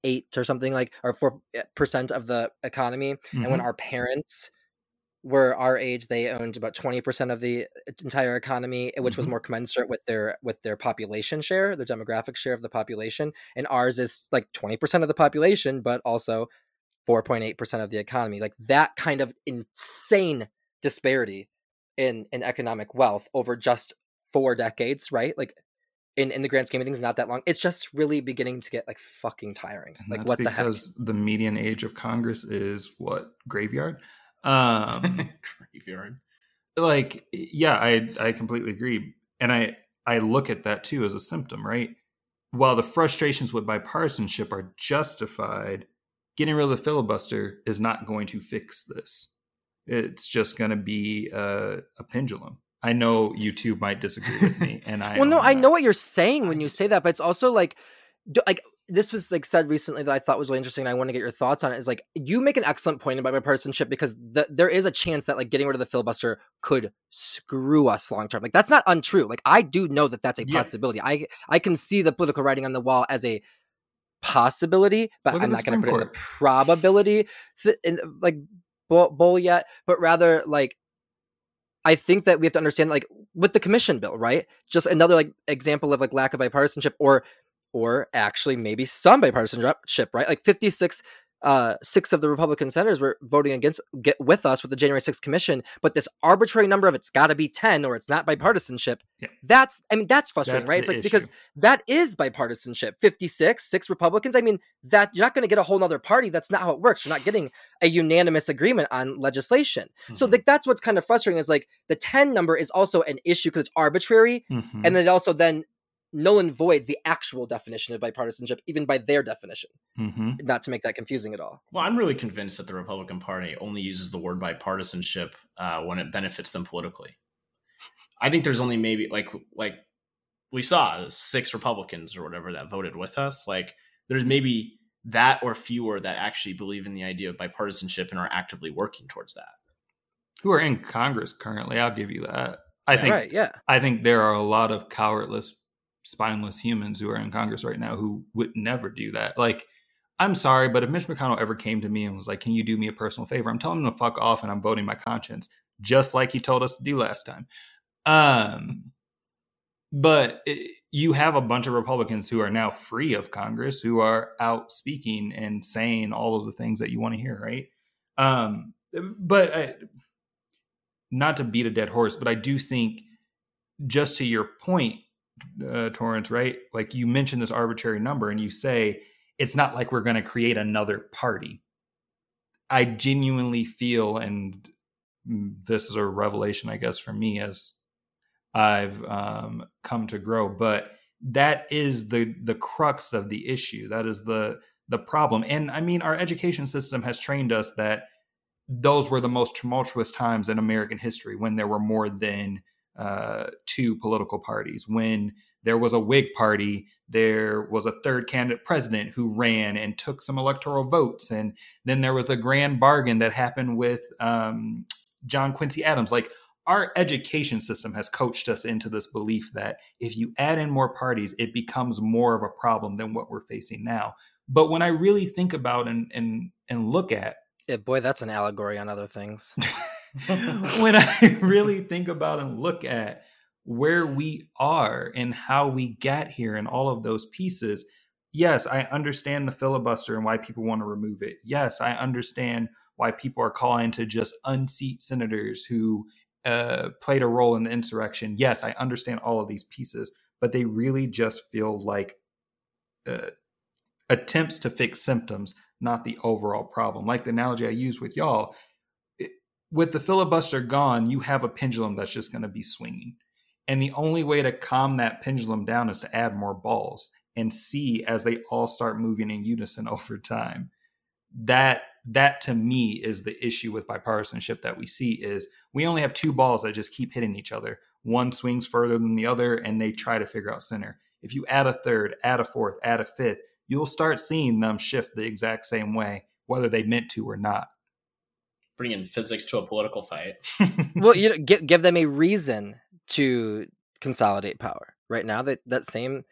eight or something like or four eh, percent of the economy and when Mhm. our parents were our age they owned about 20% of the entire economy eh, which was Mhm. more commensurate with their with their population share their demographic share of the population and ours is like 20% of the population but also 4.8% of the economy like that kind of insane disparity in in economic wealth over just four decades right like in in the grand scheme of things not that long it's just really beginning to get like fucking tiring And like that's what the heck because the median age of Congress is what graveyard. Um, Graveyard. like, yeah, I I completely agree, and I I look at that too as a symptom, right? While the frustrations with bipartisanship are justified, getting rid of the filibuster is not going to fix this. It's just going to be a, a pendulum. I know you two might disagree with me, and I well no i know what you're saying when you say that but it's also like do, like this was like said recently that i thought was really interesting and i want to get your thoughts on it is like you make an excellent point about bipartisanship because the, there is a chance that like getting rid of the filibuster could screw us long term. Like that's not untrue. Like i do know that that's a Yeah. possibility. I i can see the political writing on the wall as a possibility but Look i'm not going to put it in the probability th- in, like bowl, bowl yet but rather like I think that we have to understand, like with the commission bill, right? Just another like example of like lack of bipartisanship, or or actually maybe some bipartisanship, right? Like fifty six, uh, six of the Republican senators were voting against get with us with the January 6th commission, but this arbitrary number of it's got to be ten or it's not bipartisanship. Yeah. That's I mean that's frustrating, That's right? It's like issue. because that is bipartisanship. Fifty six, six Republicans. I mean that you're not going to get a whole nother party. That's not how it works. You're not getting a unanimous agreement on legislation. So Mhm. like that's what's kind of frustrating is like the 10 number is also an issue because it's arbitrary Mhm. and then it also then null and voids the actual definition of bipartisanship even by their definition Mhm. not to make that confusing at all Well, I'm really convinced that the Republican Party only uses the word bipartisanship uh, when it benefits them politically. I think there's only maybe like like we saw six Republicans or whatever that voted with us. Like there's maybe that or fewer that actually believe in the idea of bipartisanship and are actively working towards that. who are in Congress currently. I'll give you that. I think right yeah I think there are a lot of cowardless, spineless humans who are in Congress right now who would never do that. Like, I'm sorry, but if Mitch McConnell ever came to me and was like, "Can you do me a personal favor?" I'm telling him to fuck off, and I'm voting my conscience, just like he told us to do last time. Um, but it, you have a bunch of Republicans who are now free of Congress, who are out speaking and saying all of the things that you want to hear, right? Um, but I, not to beat a dead horse, but I do think, just to your point, uh, Torrance, right? Like you mentioned this arbitrary number, and you say it's not like we're going to create another party. I genuinely feel, and this is a revelation, I guess, for me as I've um, come to grow, but that is the the crux of the issue. That is the the problem. And I mean, our education system has trained us that those were the most tumultuous times in American history when there were more than uh, two political parties. When there was a Whig party, there was a third candidate president who ran and took some electoral votes. And then there was the grand bargain that happened with um, John Quincy Adams. Like our education system has coached us into this belief that if you add in more parties, it becomes more of a problem than what we're facing now. But when I really think about and and and look at yeah, boy, that's an allegory on other things. when I really think about and look at where we are and how we get here and all of those pieces, yes, I understand the filibuster and why people want to remove it. Yes, I understand why people are calling to just unseat senators who uh, played a role in the insurrection. Yes, I understand all of these pieces, but they really just feel like uh, attempts to fix symptoms, not the overall problem. Like the analogy I use with y'all, it, with the filibuster gone, you have a pendulum that's just going to be swinging. And the only way to calm that pendulum down is to add more balls and see as they all start moving in unison over time. That that to me is the issue with bipartisanship that we see is we only have two balls that just keep hitting each other. One swings further than the other and they try to figure out center. If you add a third, add a fourth, add a fifth, you'll start seeing them shift the exact same way, whether they meant to or not. Bringing physics to a political fight. well, you know, give, give them a reason to consolidate power. Right now, that that same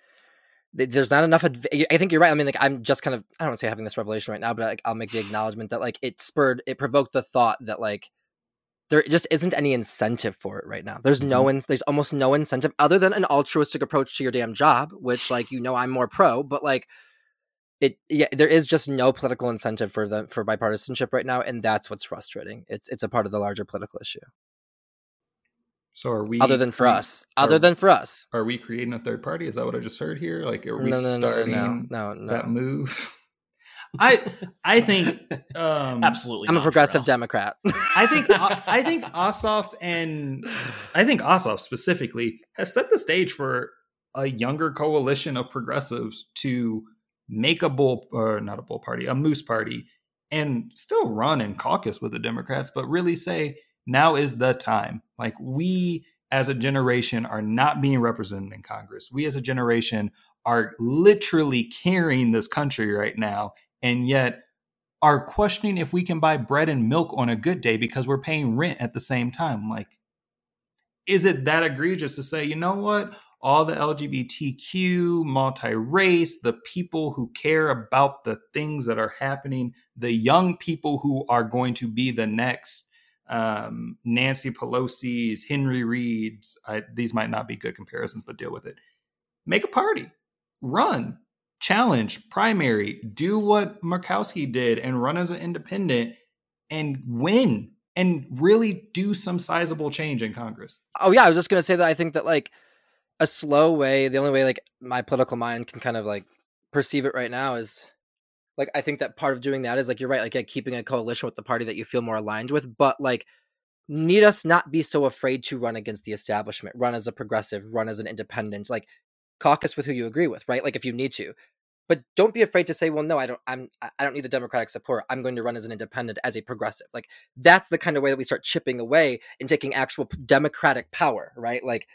there's not enough. Adv- I think you're right. I mean, like I'm just kind of I don't want to say having this revelation right now, but like I'll make the acknowledgement that like it spurred, it provoked the thought that like there just isn't any incentive for it right now. There's mm-hmm. no ins. There's almost no incentive other than an altruistic approach to your damn job, which like you know I'm more pro, but like it yeah there is just no political incentive for the for bipartisanship right now and that's what's frustrating it's it's a part of the larger political issue so are we other than for us. other than for us. are we creating a third party? Is that what i just heard here? Like are we no, no, starting no, no, no, that move? I I think um, absolutely. I'm a progressive Democrat. I think I think Ossoff and I think Ossoff specifically has set the stage for a younger coalition of progressives to make a bull or not a bull party, a moose party, and still run and caucus with the Democrats, but really say now is the time. Like we as a generation are not being represented in Congress. We as a generation are literally carrying this country right now, and yet are questioning if we can buy bread and milk on a good day because we're paying rent at the same time. Like, is it that egregious to say, you know what? all the LGBTQ, multi race, the people who care about the things that are happening, the young people who are going to be the next um, Nancy Pelosi's, Henry Reid's. I, these might not be good comparisons, but deal with it. Make a party, run, challenge, primary, do what Murkowski did and run as an independent and win and really do some sizable change in Congress. Oh, yeah. I was just going to say that I think that, like, a slow way the only way like my political mind can kind of like perceive it right now is like i think that part of doing that is like you're right like, like keeping a coalition with the party that you feel more aligned with but like need us not be so afraid to run against the establishment run as a progressive run as an independent like caucus with who you agree with right? Like if you need to. But don't be afraid to say well no i don't i'm i don't need the democratic support. I'm going to run as an independent as a progressive. Like that's the kind of way that we start chipping away and taking actual democratic power right? Like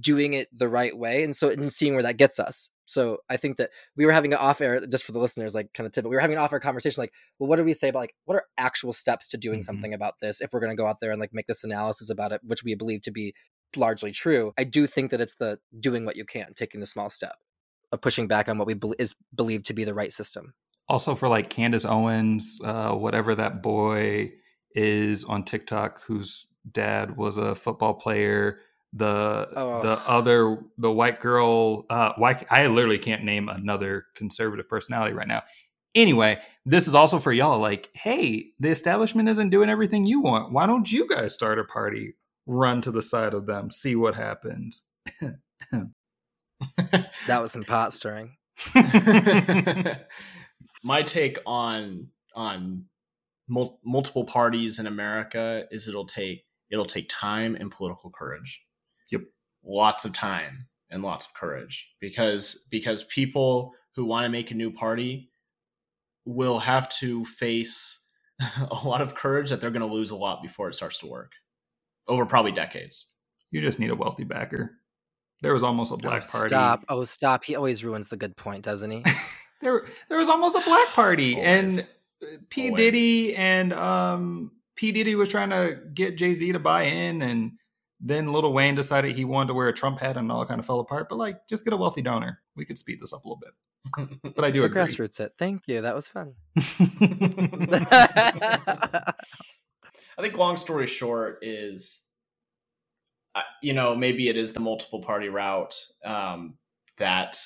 doing it the right way and so and seeing where that gets us. So i think that we were having an off air just for the listeners like kind of tip but we were having an off air conversation like well what do we say about like what are actual steps to doing mm-hmm. something about this if we're going to go out there and like make this analysis about it which we believe to be largely true? I do think that it's the doing what you can taking the small step of pushing back on what we be- is believed to be the right system. Also for like candace owens uh, whatever that boy is on tiktok whose dad was a football player the oh. the other the white girl uh white i literally can't name another conservative personality right now. Anyway this is also for y'all like hey the establishment isn't doing everything you want. Why don't you guys start a party? Run to the side of them see what happens. That was some pot stirring. My take on on mul- multiple parties in america is it'll take it'll take time and political courage Yep. Lots of time and lots of courage because because people who want to make a new party will have to face a lot of courage that they're going to lose a lot before it starts to work over probably decades. You just need a wealthy backer. There was almost a black oh, party. Stop! Oh, stop! He always ruins the good point, doesn't he? there, there was almost a black party, Always. and P Always. Diddy and um P Diddy was trying to get Jay Z to buy in, and then Lil Wayne decided he wanted to wear a Trump hat, and all kind of fell apart. But like, just get a wealthy donor. We could speed this up a little bit. But I do so agree. grassroots it. Thank you. That was fun. I think long story short is, you know, maybe it is the multiple party route um, that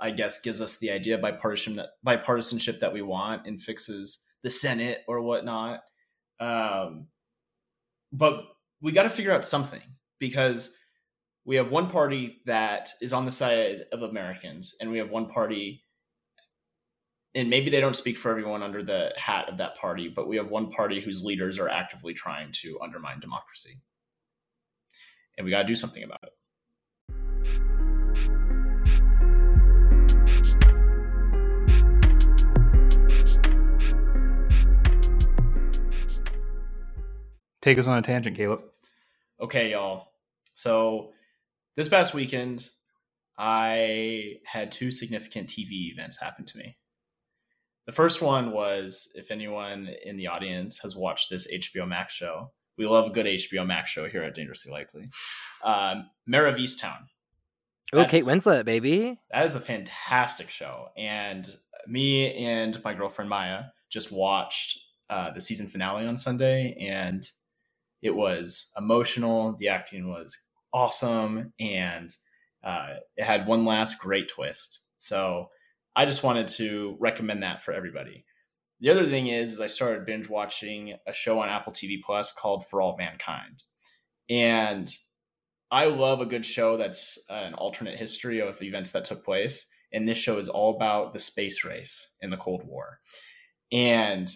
I guess gives us the idea bipartisan bipartisanship that we want and fixes the Senate or whatnot. Um, but we got to figure out something because we have one party that is on the side of Americans, and we have one party and maybe they don't speak for everyone under the hat of that party, but we have one party whose leaders are actively trying to undermine democracy. And we got to do something about it. Take us on a tangent, Caleb. Okay, y'all. So this past weekend, I had two significant TV events happen to me. The first one was if anyone in the audience has watched this HBO Max show, we love a good HBO Max show here at Dangerously Likely. Um, Mare of Easttown. Oh, Kate Winslet, baby. That is a fantastic show. And me and my girlfriend Maya just watched uh, the season finale on Sunday, and it was emotional. The acting was awesome, and uh, it had one last great twist. So I just wanted to recommend that for everybody. The other thing is, is I started binge watching a show on Apple TV Plus called For All Mankind, and I love a good show that's an alternate history of events that took place. And this show is all about the space race in the Cold War. And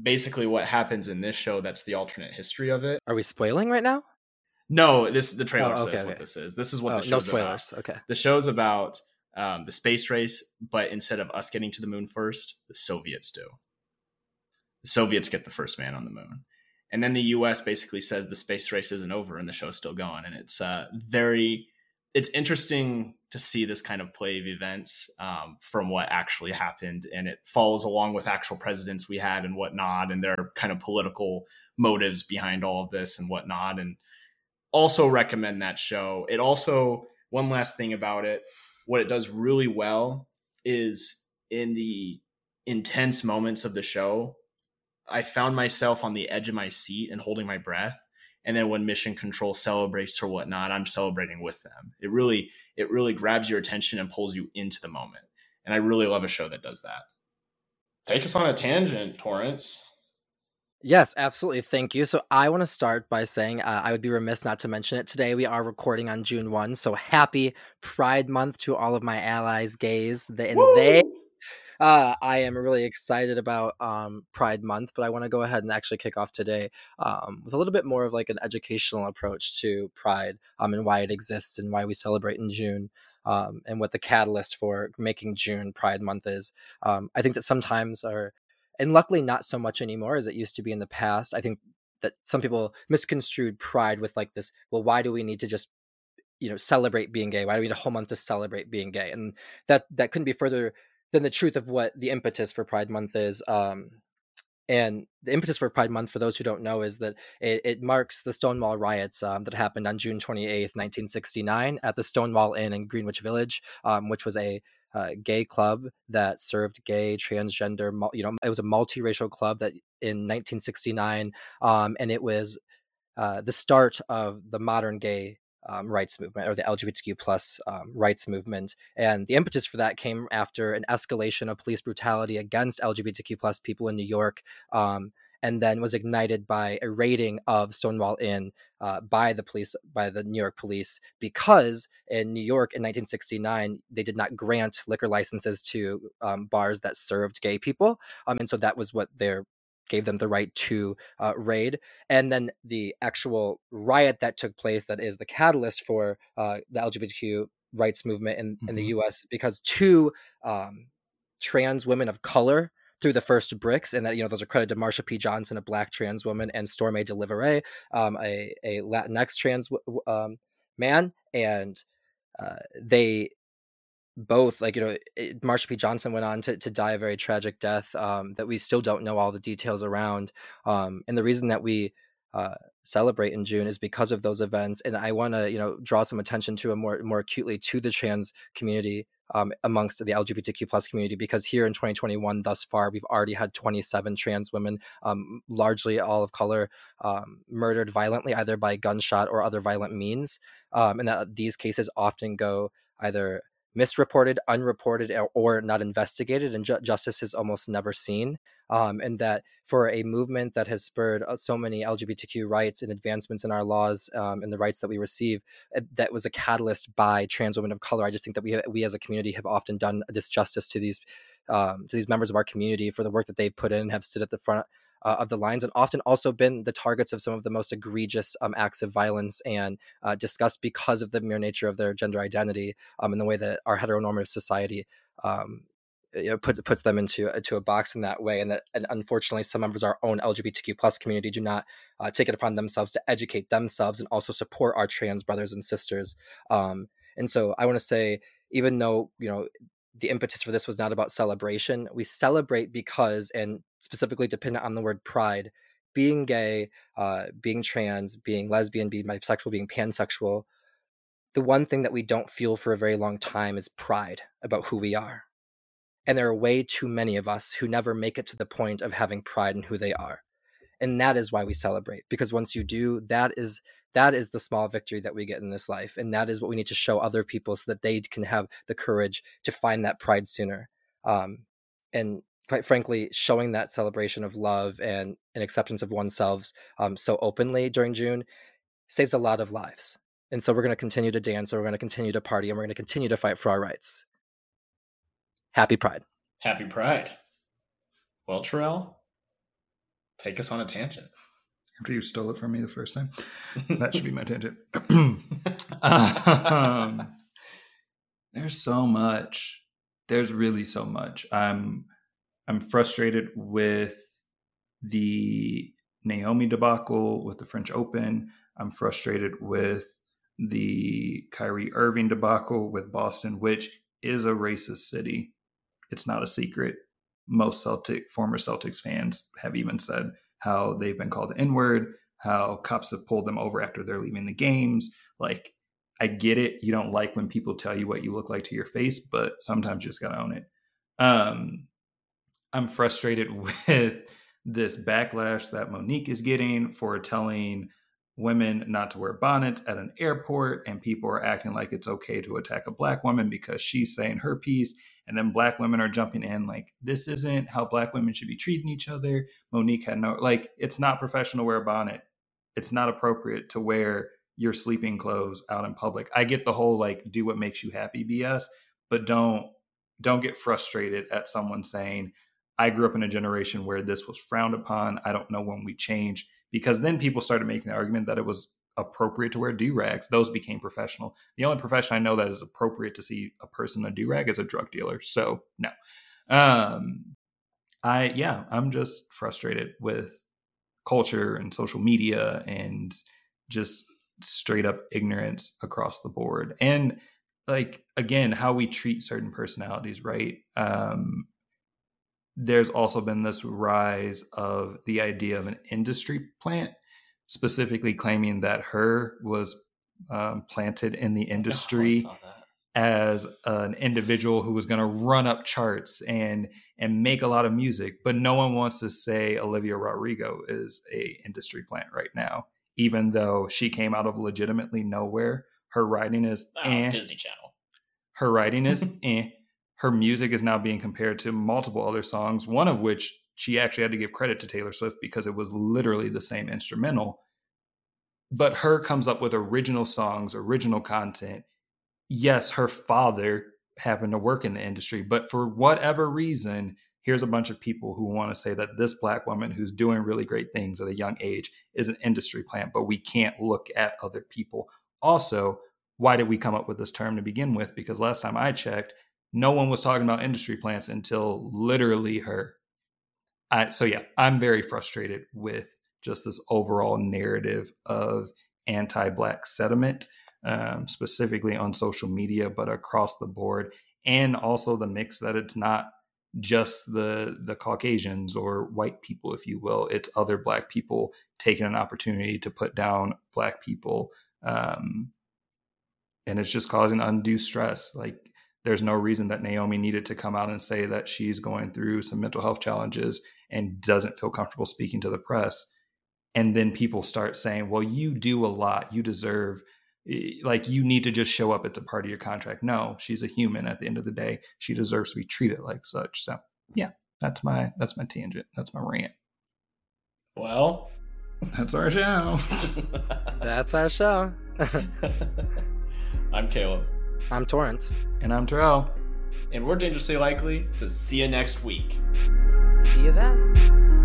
basically, what happens in this show that's the alternate history of it. Are we spoiling right now? No, this the trailer Oh, okay, says okay. what this is. This is what Oh, the no show's about. spoilers. Okay. The show's about um, the space race, but instead of us getting to the moon first, the Soviets do. The Soviets get the first man on the moon. And then the US basically says the space race isn't over and the show's still going. And it's uh, very, it's interesting to see this kind of play of events um, from what actually happened. And it follows along with actual presidents we had and whatnot, and their kind of political motives behind all of this and whatnot. And also recommend that show. It also, one last thing about it, what it does really well is in the intense moments of the show, I found myself on the edge of my seat and holding my breath. And then when Mission Control celebrates or whatnot, I'm celebrating with them. It really, it really grabs your attention and pulls you into the moment. And I really love a show that does that. Take us on a tangent, Torrance. Yes, absolutely. Thank you. So I want to start by saying uh, I would be remiss not to mention it today. We are recording on June 1. So happy Pride Month to all of my allies, gays. The, and they, Woo! Uh, I am really excited about um, Pride Month, but I want to go ahead and actually kick off today um, with a little bit more of like an educational approach to Pride um, and why it exists and why we celebrate in June. Um, and what the catalyst for making June Pride Month is. Um, I think that sometimes our and luckily not so much anymore as it used to be in the past i think that some people misconstrued pride with like this well why do we need to just you know celebrate being gay why do we need a whole month to celebrate being gay and that that couldn't be further than the truth of what the impetus for pride month is um and the impetus for Pride Month, for those who don't know, is that it, it marks the Stonewall riots um, that happened on June 28th, 1969, at the Stonewall Inn in Greenwich Village, um, which was a uh, gay club that served gay, transgender, you know, it was a multiracial club that in 1969, um, and it was uh, the start of the modern gay um, rights movement or the LGBTQ plus um, rights movement. And the impetus for that came after an escalation of police brutality against LGBTQ plus people in New York. Um, and then was ignited by a raiding of Stonewall Inn uh, by the police, by the New York police, because in New York in 1969 they did not grant liquor licenses to um, bars that served gay people, um, and so that was what their gave them the right to uh, raid. And then the actual riot that took place, that is the catalyst for uh, the LGBTQ rights movement in, in the Mhm. U.S. because two um, trans women of color through the first bricks, and that you know those are credited to Marsha P. Johnson, a black trans woman, and Stormé DeLarverie, um, a a Latinx trans um, man, and uh, they both like you know it, Marsha P. Johnson went on to, to die a very tragic death um, that we still don't know all the details around, um, and the reason that we uh, celebrate in June is because of those events. And I want to you know draw some attention to a more more acutely to the trans community um, amongst the LGBTQ plus community because here in 2021 thus far we've already had 27 trans women, um, largely all of color, um, murdered violently either by gunshot or other violent means, um, and that these cases often go either misreported, unreported, or, not investigated, and ju- justice is almost never seen. Um, and that for a movement that has spurred uh, so many LGBTQ rights and advancements in our laws um, and the rights that we receive, that was a catalyst by trans women of color. I just think that we we as a community have often done a disjustice to these um, to these members of our community for the work that they've put in, and have stood at the front uh, of the lines and often also been the targets of some of the most egregious um, acts of violence and uh, because of the mere nature of their gender identity um, and the way that our heteronormative society um, you know, puts puts them into into a box in that way, and that and unfortunately, some members of our own LGBTQ plus community do not uh, take it upon themselves to educate themselves and also support our trans brothers and sisters. Um, and so, I want to say, even though you know the impetus for this was not about celebration. We celebrate because, and specifically dependent on the word pride, being gay, uh, being trans, being lesbian, being bisexual, being pansexual, the one thing that we don't feel for a very long time is pride about who we are. And there are way too many of us who never make it to the point of having pride in who they are. And that is why we celebrate, because once you do, that is that is the small victory that we get in this life and that is what we need to show other people so that they can have the courage to find that pride sooner um, and quite frankly showing that celebration of love and, and acceptance of oneself um, so openly during june saves a lot of lives and so we're going to continue to dance and we're going to continue to party and we're going to continue to fight for our rights happy pride happy pride well terrell take us on a tangent after you stole it from me the first time. that should be my tangent. um, there's so much. There's really so much. I'm I'm frustrated with the Naomi debacle with the French Open. I'm frustrated with the Kyrie Irving debacle with Boston, which is a racist city. It's not a secret. Most Celtic former Celtics fans have even said how they've been called the N word, how cops have pulled them over after they're leaving the games. Like, I get it. You don't like when people tell you what you look like to your face, but sometimes you just gotta own it. Um, I'm frustrated with this backlash that Mo'Nique is getting for telling women not to wear bonnets at an airport, and people are acting like it's okay to attack a black woman because she's saying her piece and then black women are jumping in like this isn't how black women should be treating each other. Mo'Nique had no like it's not professional to wear a bonnet. It's not appropriate to wear your sleeping clothes out in public. I get the whole like do what makes you happy bs but don't don't get frustrated at someone saying i grew up in a generation where this was frowned upon i don't know when we changed because then people started making the argument that it was appropriate to wear do rags. Those became professional. The only profession I know that is appropriate to see a person in a do rag is a drug dealer. So no, um, I yeah, I'm just frustrated with culture and social media and just straight up ignorance across the board. And like again, how we treat certain personalities, right? Um, there's also been this rise of the idea of an industry plant specifically claiming that H.E.R. was um, planted in the industry as an individual who was going to run up charts and and make a lot of music but no one wants to say olivia rodrigo is a industry plant right now even though she came out of legitimately nowhere her writing is oh, eh. disney channel her writing is eh. Her music is now being compared to multiple other songs one of which she actually had to give credit to Taylor Swift because it was literally the same instrumental. But H.E.R. comes up with original songs, original content. Yes, her father happened to work in the industry, but for whatever reason, here's a bunch of people who want to say that this black woman who's doing really great things at a young age is an industry plant, but we can't look at other people. Also, why did we come up with this term to begin with? Because last time I checked, no one was talking about industry plants until literally H.E.R. I, so yeah, I'm very frustrated with just this overall narrative of anti-black sentiment, um, specifically on social media, but across the board, and also the mix that it's not just the the Caucasians or white people, if you will. It's other black people taking an opportunity to put down black people, um, and it's just causing undue stress. Like there's no reason that Naomi needed to come out and say that she's going through some mental health challenges and doesn't feel comfortable speaking to the press. And then people start saying, well, you do a lot. You deserve, eh, like, you need to just show up. It's a part of your contract. No, she's a human at the end of the day. She deserves to be treated like such. So, yeah, that's my, that's my tangent. That's my rant. Well, that's our show. that's our show. I'm Caleb. I'm Torrance. And I'm Terrell. And we're dangerously likely to see you next week. See you then.